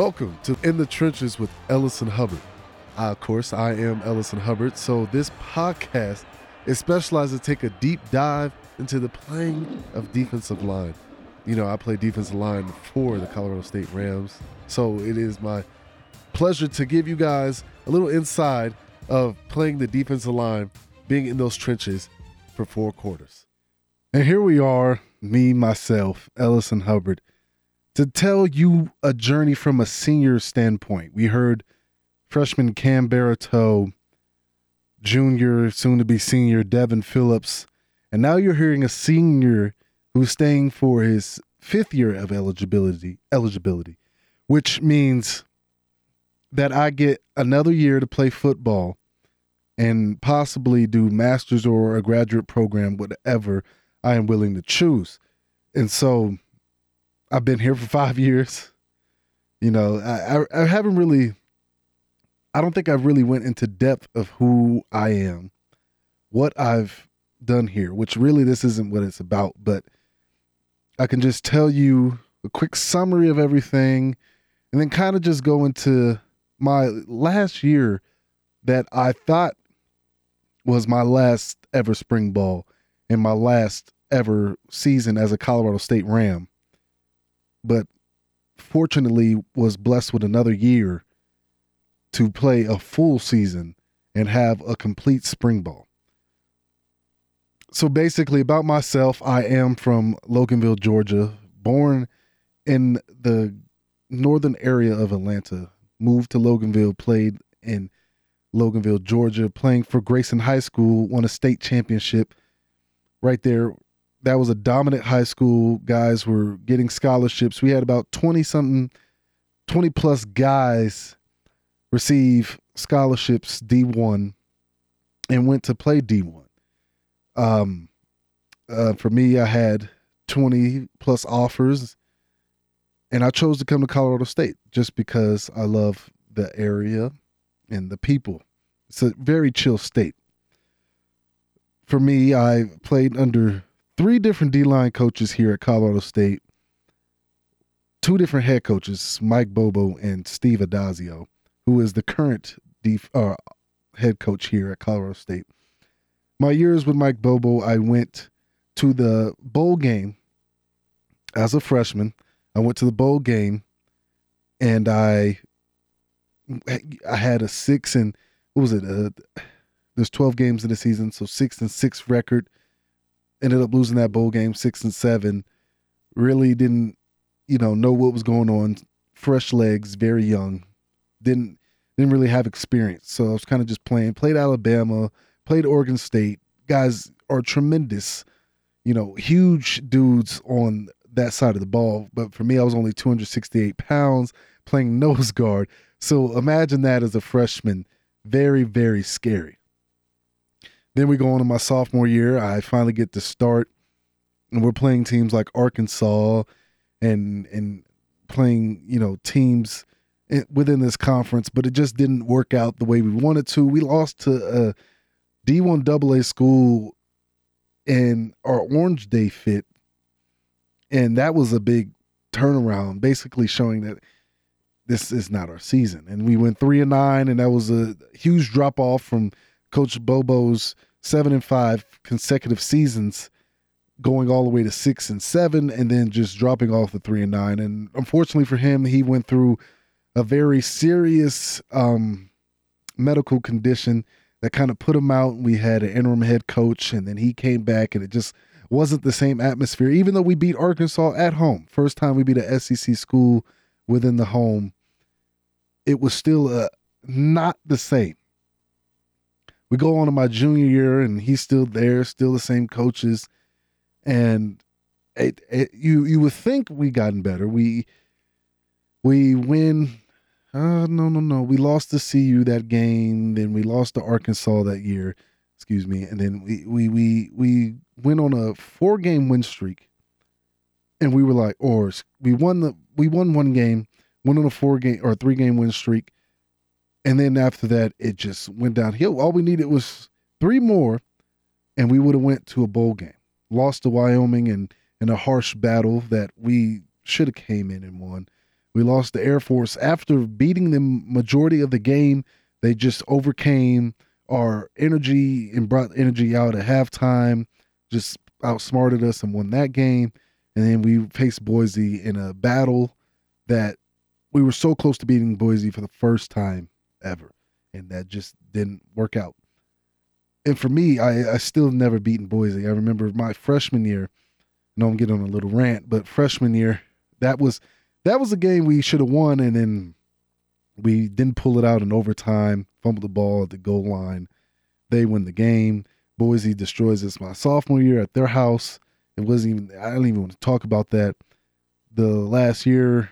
Welcome to In the Trenches with Ellison Hubbard. Uh, of course, I am Ellison Hubbard. So this podcast is specialized to take a deep dive into the playing of defensive line. You know, I play defensive line for the Colorado State Rams. So it is my pleasure to give you guys a little inside of playing the defensive line, being in those trenches for four quarters. And here we are, me, myself, Ellison Hubbard, to tell you a journey from a senior standpoint. We heard freshman Cam Baratow, junior, soon to be senior Devin Phillips, and now you're hearing a senior who's staying for his fifth year of eligibility eligibility, which means that I get another year to play football and possibly do masters or a graduate program, whatever I am willing to choose. And so I've been here for five years. You know, I, I, I haven't really I don't think I've really went into depth of who I am, what I've done here, which really this isn't what it's about, but I can just tell you a quick summary of everything and then kind of just go into my last year that I thought was my last ever spring ball and my last ever season as a Colorado State Ram. But fortunately was blessed with another year to play a full season and have a complete spring ball. So basically, about myself, I am from Loganville, Georgia, born in the northern area of Atlanta, moved to Loganville, played in Loganville, Georgia, playing for Grayson High School, won a state championship right there. That was a dominant high school. Guys were getting scholarships. We had about 20 something, 20 plus guys receive scholarships D1 and went to play D1. Um, uh, for me, I had 20 plus offers, and I chose to come to Colorado State just because I love the area and the people. It's a very chill state. For me, I played under three different D line coaches here at Colorado State, two different head coaches, Mike Bobo and Steve Addazio, who is the current def- uh, head coach here at Colorado State. My years with Mike Bobo, I went to the bowl game as a freshman. I went to the bowl game, and I I had a six and what was it? Uh, there's 12 games in the season, so six and six record. Ended up losing that bowl game, six and seven. Really didn't, you know, know what was going on. Fresh legs, very young. Didn't didn't really have experience. So I was kind of just playing. Played Alabama, played Oregon State. Guys are tremendous, you know, huge dudes on that side of the ball. But for me, I was only 268 pounds playing nose guard. So imagine that as a freshman. Very, very scary. Then we go on to my sophomore year. I finally get to start, and we're playing teams like Arkansas and and playing, you know, teams within this conference, but it just didn't work out the way we wanted to. We lost to a D1 AA school in our Orange Day fit, and that was a big turnaround, basically showing that this is not our season. And we went three and nine, and that was a huge drop off from Coach Bobo's seven and five consecutive seasons going all the way to six and seven and then just dropping off the three and nine and unfortunately for him he went through a very serious um, medical condition that kind of put him out. We had an interim head coach, and then he came back, and it just wasn't the same atmosphere. Even though we beat Arkansas at home, first time we beat a SEC school within the home, it was still uh, not the same. We go on to my junior year, and he's still there, still the same coaches, and it, it, you you would think we gotten better. We we win. Uh, no, no, no. We lost to CU that game. Then we lost to Arkansas that year. Excuse me. And then we we we we went on a four game win streak. And we were like, or we won the we won one game, went on a four game or three game win streak. And then after that, it just went downhill. All we needed was three more, and we would have went to a bowl game. Lost to Wyoming and in a harsh battle that we should have came in and won We lost the Air Force after beating them majority of the game. They just overcame our energy and brought energy out at halftime, just outsmarted us and won that game. And then we faced Boise in a battle that we were so close to beating Boise for the first time ever. And that just didn't work out. And for me, I, I still never beaten Boise. I remember my freshman year. I know I'm getting on a little rant, but freshman year, that was that was a game we should have won, and then we didn't pull it out in overtime, fumbled the ball at the goal line. They win the game. Boise destroys us my sophomore year at their house. It wasn't even, I don't even want to talk about that. The last year,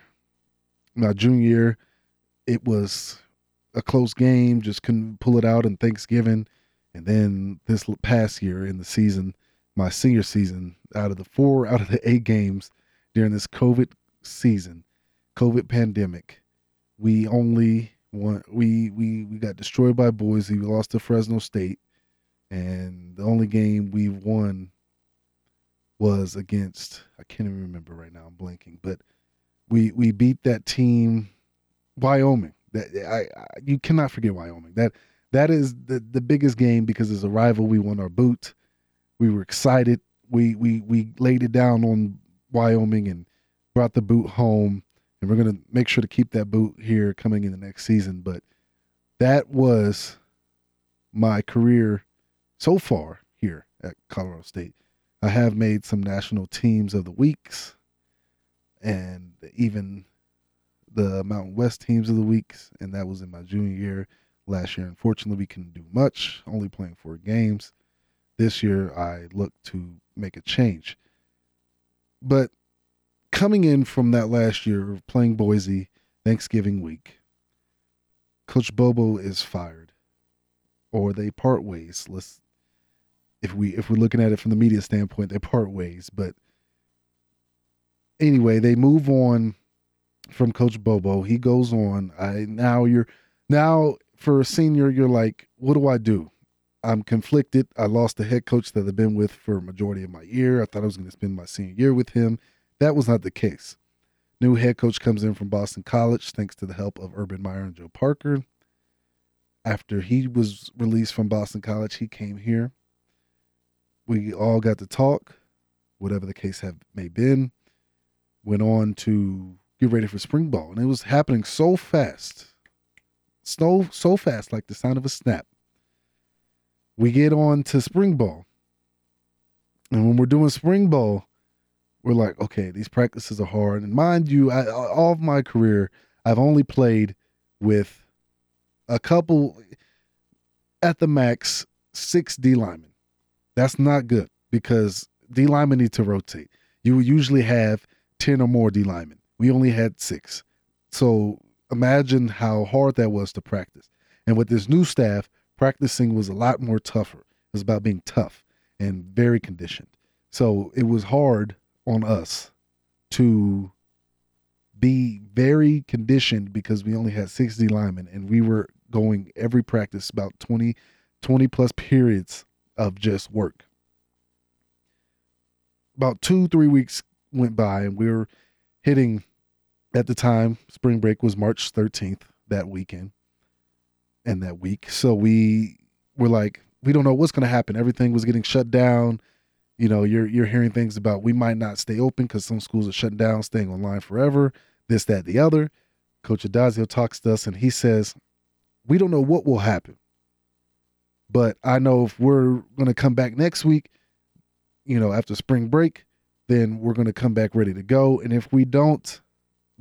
my junior year, it was a close game, just couldn't pull it out in Thanksgiving. And then this past year in the season, my senior season, out of the four out of the eight games during this COVID season, COVID pandemic, we only won. We we we got destroyed by Boise. We lost to Fresno State, and the only game we won was against. I can't even remember right now. I'm blanking, but we we beat that team, Wyoming. That I, I you cannot forget Wyoming. That that is the the biggest game because as a rival, we won our boot. We were excited. We we we laid it down on Wyoming and brought the boot home and we're to make sure to keep that boot here coming in the next season. But that was my career so far here at Colorado State. I have made some national teams of the weeks and even the Mountain West teams of the weeks, and that was in my junior year last year. Unfortunately, we couldn't do much, only playing four games. This year, I look to make a change. But coming in from that last year of playing Boise Thanksgiving week, Coach Bobo is fired, or they part ways. Let's if we if we're looking at it from the media standpoint, they part ways. But anyway, they move on from Coach Bobo. He goes on. I now you're now for a senior, you're like, what do I do? I'm conflicted. I lost the head coach that I've been with for a majority of my year. I thought I was going to spend my senior year with him. That was not the case. New head coach comes in from Boston College thanks to the help of Urban Meyer and Joe Parker. After he was released from Boston College, he came here. We all got to talk, whatever the case have may been. Went on to get ready for spring ball, and it was happening so fast, so so fast, like the sound of a snap. We get on to spring ball, and when we're doing spring ball, we're like, okay, these practices are hard. And mind you, I, all of my career, I've only played with a couple at the max six D linemen. That's not good because D linemen need to rotate. You usually have 10 or more D linemen. We only had six. So imagine how hard that was to practice. And with this new staff, practicing was a lot more tougher. It was about being tough and very conditioned. So it was hard on us to be very conditioned because we only had 60 linemen and we were going every practice about 20 20 plus periods of just work about two three weeks went by and we were hitting at the time spring break was march 13th that weekend and that week. So we were like we don't know what's going to happen. Everything was getting shut down. You know you're you're hearing things about we might not stay open because some schools are shutting down staying online forever this that the other. Coach Addazio talks to us and he says we don't know what will happen but i know if we're going to come back next week you know after spring break then we're going to come back ready to go. And if we don't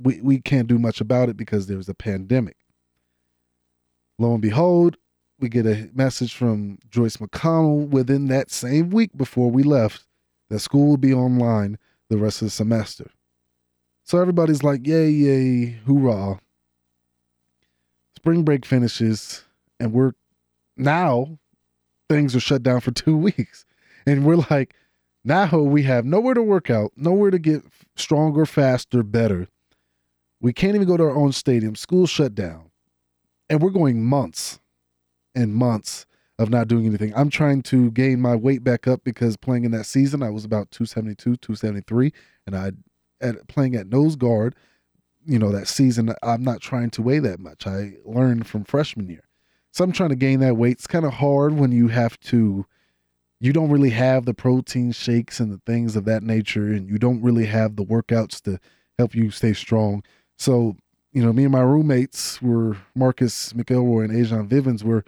we, we can't do much about it because there's a pandemic lo and behold we get a message from Joyce McConnell within that same week before we left that school will be online the rest of the semester. So everybody's like, yay, yay, hoorah. Spring break finishes, and we're now things are shut down for two weeks. And we're like, now we have nowhere to work out, nowhere to get stronger, faster, better. We can't even go to our own stadium. School shut down. And we're going months and months of not doing anything. I'm trying to gain my weight back up because playing in that season, I was about 272, 273, and I at playing at nose guard you know, that season, I'm not trying to weigh that much. I learned from freshman year. So I'm trying to gain that weight. It's kind of hard when you have to, you don't really have the protein shakes and the things of that nature, and you don't really have the workouts to help you stay strong. So, you know, me and my roommates were Marcus McElroy and Ajon Vivens were,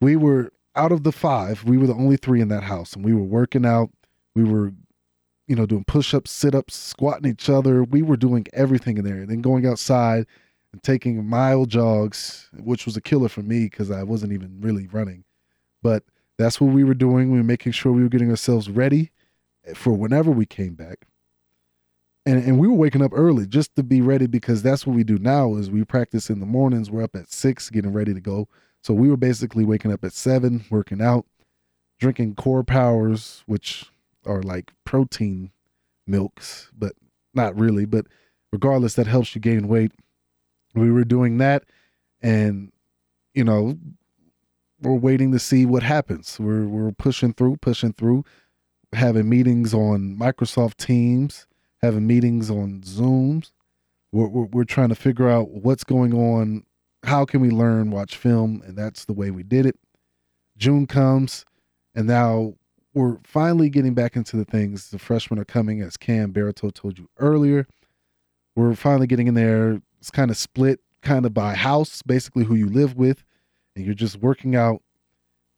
we were out of the five, we were the only three in that house, and we were working out. We were you know, doing push ups, sit ups, squatting each other. We were doing everything in there. And then going outside and taking mile jogs, which was a killer for me because I wasn't even really running. But that's what we were doing. We were making sure we were getting ourselves ready for whenever we came back. And, and we were waking up early just to be ready because that's what we do now is we practice in the mornings. We're up at six getting ready to go. So we were basically waking up at seven, working out, drinking core powers, which are like protein milks, but not really. But regardless, that helps you gain weight. We were doing that, and you know, we're waiting to see what happens. We're we're pushing through, pushing through, having meetings on Microsoft Teams, having meetings on Zooms. We're, we're, we're trying to figure out what's going on. How can we learn, watch film, and that's the way we did it. June comes, and now we're finally getting back into the things. The freshmen are coming, as Cam Barreto told you earlier. We're finally getting in there. It's kind of split, kind of by house, basically who you live with, and you're just working out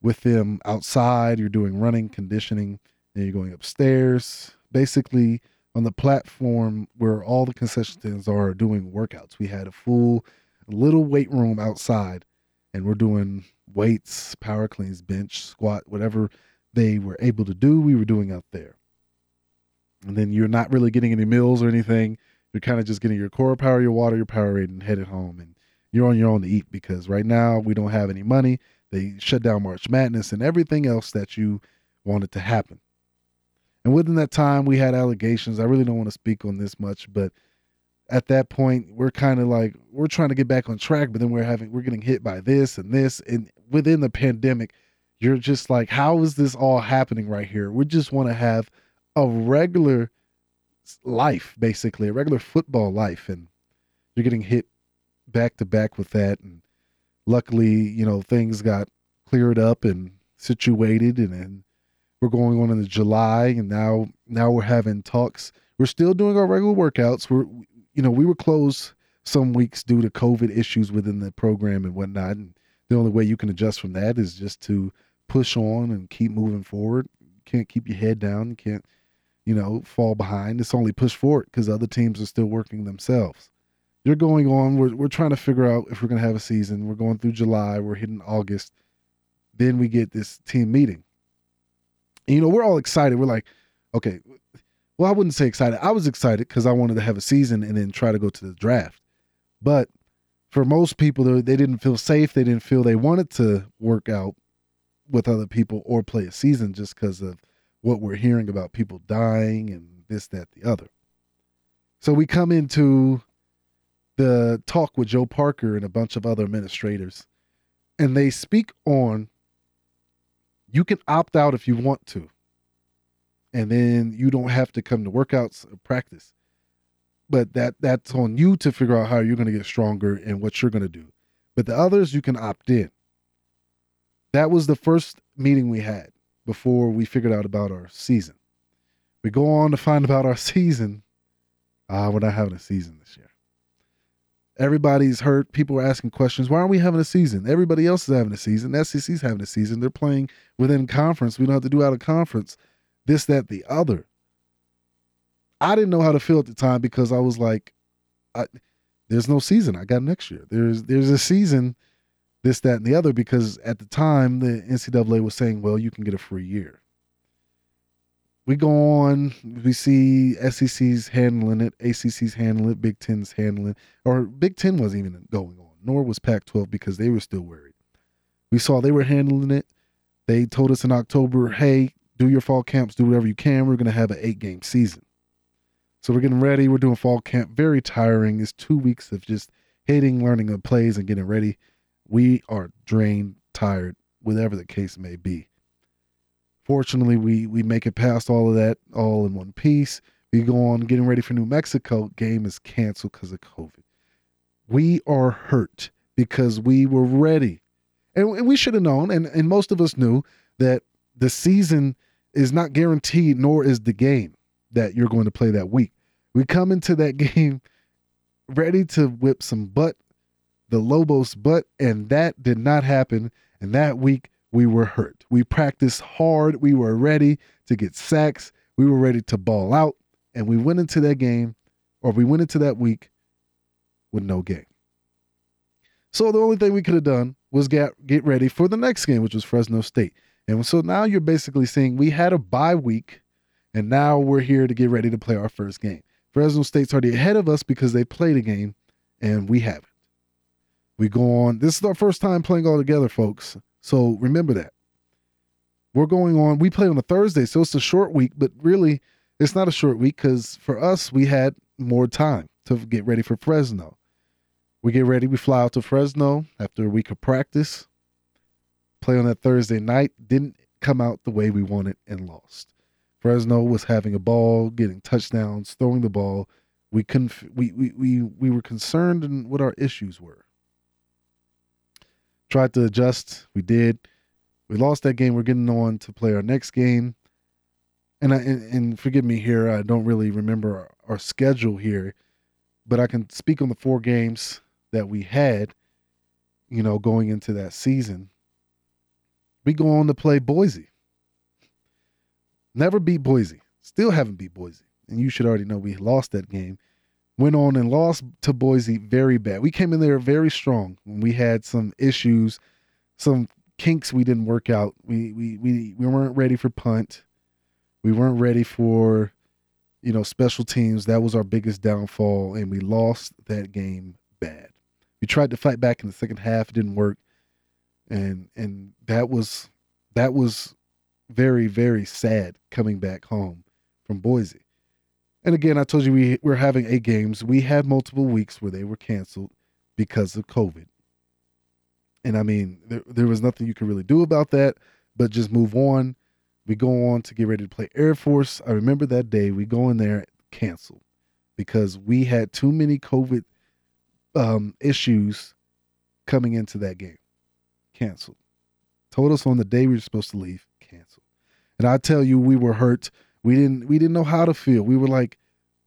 with them outside. You're doing running, conditioning, and you're going upstairs, basically on the platform where all the concession stands are doing workouts. We had a full little weight room outside, and we're doing weights, power cleans, bench, squat, whatever they were able to do, we were doing out there. And then you're not really getting any meals or anything. You're kind of just getting your core power, your water, your Powerade, and headed home. And you're on your own to eat because right now we don't have any money. They shut down March Madness and everything else that you wanted to happen. And within that time, we had allegations. I really don't want to speak on this much, but at that point, we're kind of like we're trying to get back on track, but then we're having we're getting hit by this and this, and within the pandemic, you're just like, how is this all happening right here? We just want to have a regular life, basically, a regular football life. And you're getting hit back to back with that. And luckily, you know, things got cleared up and situated and, and we're going on into July and now now we're having talks. We're still doing our regular workouts. We're you know, we were closed some weeks due to COVID issues within the program and whatnot. And the only way you can adjust from that is just to push on and keep moving forward. You can't keep your head down. You can't, you know, fall behind. It's only push forward because other teams are still working themselves. You're going on. We're, we're trying to figure out if we're going to have a season. We're going through July. We're hitting August. Then we get this team meeting. And, you know, we're all excited. We're like, okay, well, I wouldn't say excited. I was excited because I wanted to have a season and then try to go to the draft. But for most people, they didn't feel safe. They didn't feel they wanted to work out with other people or play a season just because of what we're hearing about people dying and this, that, the other. So we come into the talk with Joe Parker and a bunch of other administrators, and they speak on you can opt out if you want to, and then you don't have to come to workouts or practice. But that that's on you to figure out how you're going to get stronger and what you're going to do. But the others you can opt in that was the first meeting we had before we figured out about our season. We go on to find about our season. Ah, uh, we're not having a season this year. Everybody's hurt. People are asking questions. Why aren't we having a season? Everybody else is having a season. The SEC's having a season. They're playing within conference. We don't have to do out of conference. This, that, the other. I didn't know how to feel at the time because I was like, I, there's no season. I got next year. There's there's a season this, that, and the other because at the time the NCAA was saying, well, you can get a free year. We go on, we see SEC's handling it, ACC's handling it, Big Ten's handling or Big Ten wasn't even going on, nor was Pac 12 because they were still worried. We saw they were handling it. They told us in October, hey, do your fall camps, do whatever you can. We're going to have an eight game season. So we're getting ready. We're doing fall camp. Very tiring. It's two weeks of just hitting, learning the plays, and getting ready we are drained, tired, whatever the case may be. Fortunately, we we make it past all of that all in one piece. We go on getting ready for New Mexico. Game is canceled because of COVID. We are hurt because we were ready. And, we should have known, and, and most of us knew that the season is not guaranteed, nor is the game that you're going to play that week. We come into that game ready to whip some butt, the Lobos butt, and that did not happen. And that week we were hurt. We practiced hard. We were ready to get sacks. We were ready to ball out. And we went into that game, or we went into that week with no game. So the only thing we could have done was get get ready for the next game, which was Fresno State. And so now you're basically saying we had a bye week, and now we're here to get ready to play our first game. Fresno State's already ahead of us because they played a game, and we haven't. We go on. This is our first time playing all together, folks. So remember that. We're going on. We play on a Thursday, so it's a short week, but really, it's not a short week because for us, we had more time to get ready for Fresno. We get ready. We fly out to Fresno after a week of practice. Play on that Thursday night. Didn't come out the way we wanted and lost. Fresno was having a ball, getting touchdowns, throwing the ball. We couldn't. We we we we were concerned in what our issues were. Tried to adjust. We did. We lost that game. We're getting on to play our next game. And I and, and forgive me here. I don't really remember our, our schedule here, but I can speak on the four games that we had. You know, going into that season, we go on to play Boise. Never beat Boise. Still haven't beat Boise. And you should already know we lost that game. Went on and lost to Boise very bad. We came in there very strong. We had some issues, some kinks we didn't work out. We we we we weren't ready for punt. We weren't ready for you know special teams. That was our biggest downfall and we lost that game bad. We tried to fight back in the second half, it didn't work. And and that was that was very, very sad coming back home from Boise. And again, I told you we were having eight games. We had multiple weeks where they were canceled because of COVID. And I mean, there, there was nothing you could really do about that, but just move on. We go on to get ready to play Air Force. I remember that day we go in there canceled because we had too many COVID um, issues coming into that game. Canceled. Told us on the day we were supposed to leave canceled. And I tell you, we were hurt. We didn't we didn't know how to feel. We were like,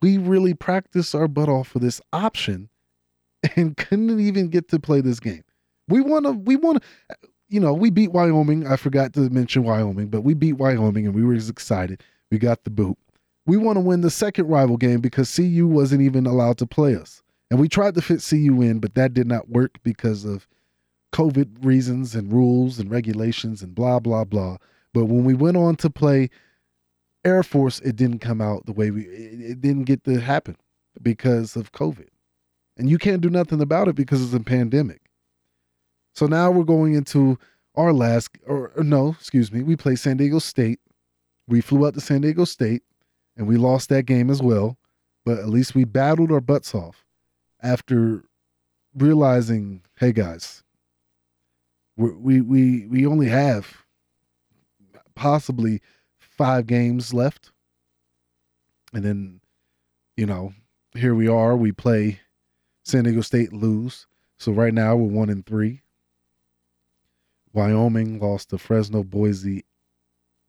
we really practiced our butt off for this option and couldn't even get to play this game. We want to we want to you know, we beat Wyoming. I forgot to mention Wyoming, but we beat Wyoming and we were excited. We got the boot. We want to win the second rival game because CU wasn't even allowed to play us. And we tried to fit CU in, but that did not work because of COVID reasons and rules and regulations and blah, blah, blah. But when we went on to play Air Force, it didn't come out the way we it, didn't get to happen because of COVID. And you can't do nothing about it because it's a pandemic. So now we're going into our last or, or no, excuse me, we play San Diego State. We flew out to San Diego State and we lost that game as well. But at least we battled our butts off after realizing, hey guys, we we we only have possibly five games left. And then, you know, here we are. We play San Diego State lose. So right now we're one in three. Wyoming lost to Fresno, Boise,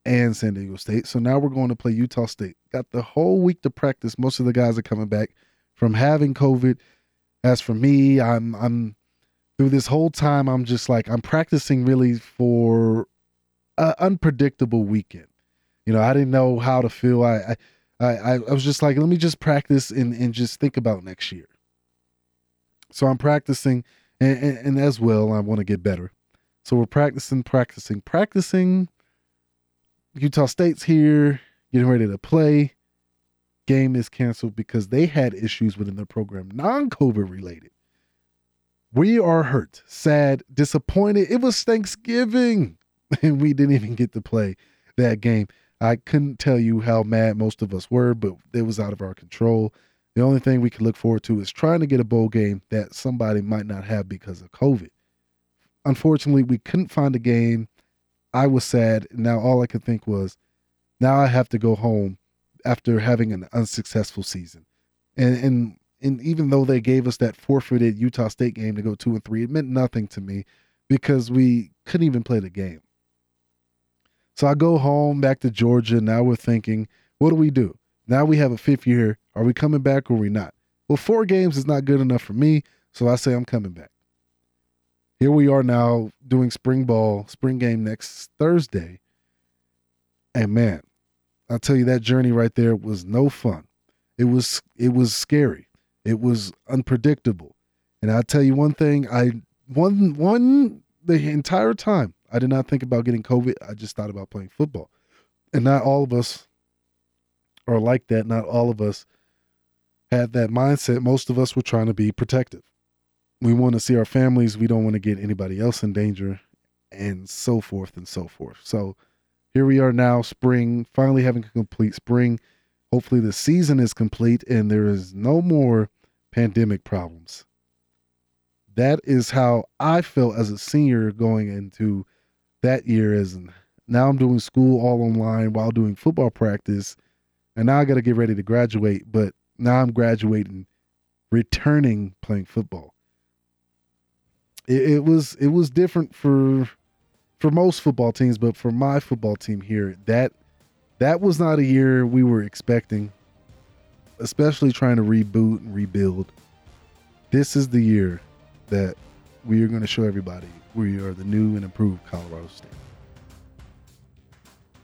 and San Diego State. So now we're going to play Utah State. Got the whole week to practice. Most of the guys are coming back from having COVID. As for me, I'm I'm through this whole time I'm just like I'm practicing really for an unpredictable weekend. You know, I didn't know how to feel. I, I, I, I was just like, let me just practice and, and just think about next year. So I'm practicing, and, and, and as well, I want to get better. So we're practicing, practicing, practicing. Utah State's here, getting ready to play. Game is canceled because they had issues within their program, non COVID related. We are hurt, sad, disappointed. It was Thanksgiving. and we didn't even get to play that game. I couldn't tell you how mad most of us were, but it was out of our control. The only thing we could look forward to is trying to get a bowl game that somebody might not have because of COVID. Unfortunately, we couldn't find a game. I was sad. Now all I could think was, now I have to go home after having an unsuccessful season. And and and even though they gave us that forfeited Utah State game to go two and three, it meant nothing to me because we couldn't even play the game. So I go home back to Georgia. Now we're thinking, what do we do? Now we have a fifth year. Are we coming back or are we not? Well, four games is not good enough for me. So I say I'm coming back. Here we are now doing spring ball, spring game next Thursday. And man, I'll tell you that journey right there was no fun. It was it was scary. It was unpredictable. And I'll tell you one thing, I one one the entire time I did not think about getting COVID. I just thought about playing football. And not all of us are like that. Not all of us had that mindset. Most of us were trying to be protective. We want to see our families. We don't want to get anybody else in danger and so forth and so forth. So here we are now, spring, finally having a complete spring. Hopefully the season is complete and there is no more pandemic problems. That is how I felt as a senior going into that year as now I'm doing school all online while doing football practice. And now I got to get ready to graduate, but now I'm graduating, returning playing football. It, it was it was different for for most football teams, but for my football team here, that that was not a year we were expecting, especially trying to reboot and rebuild. This is the year that we are going to show everybody we are the new and improved Colorado State.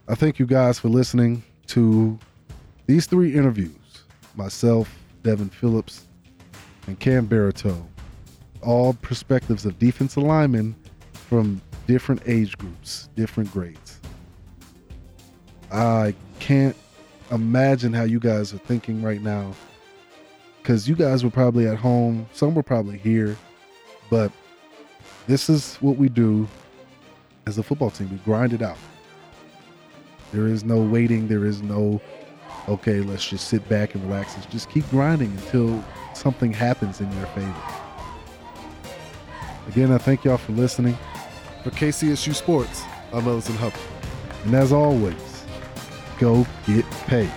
I thank you guys for listening to these three interviews myself, Devin Phillips, and Cam Baratow. All perspectives of defensive linemen from different age groups, different grades. I can't imagine how you guys are thinking right now because you guys were probably at home, some were probably here, but this is what we do as a football team. We grind it out. There is no waiting. There is no, okay, let's just sit back and relax. Let's just keep grinding until something happens in your favor. Again, I thank y'all for listening. For KCSU Sports, I'm Ellison Hubbard. And as always, go get paid.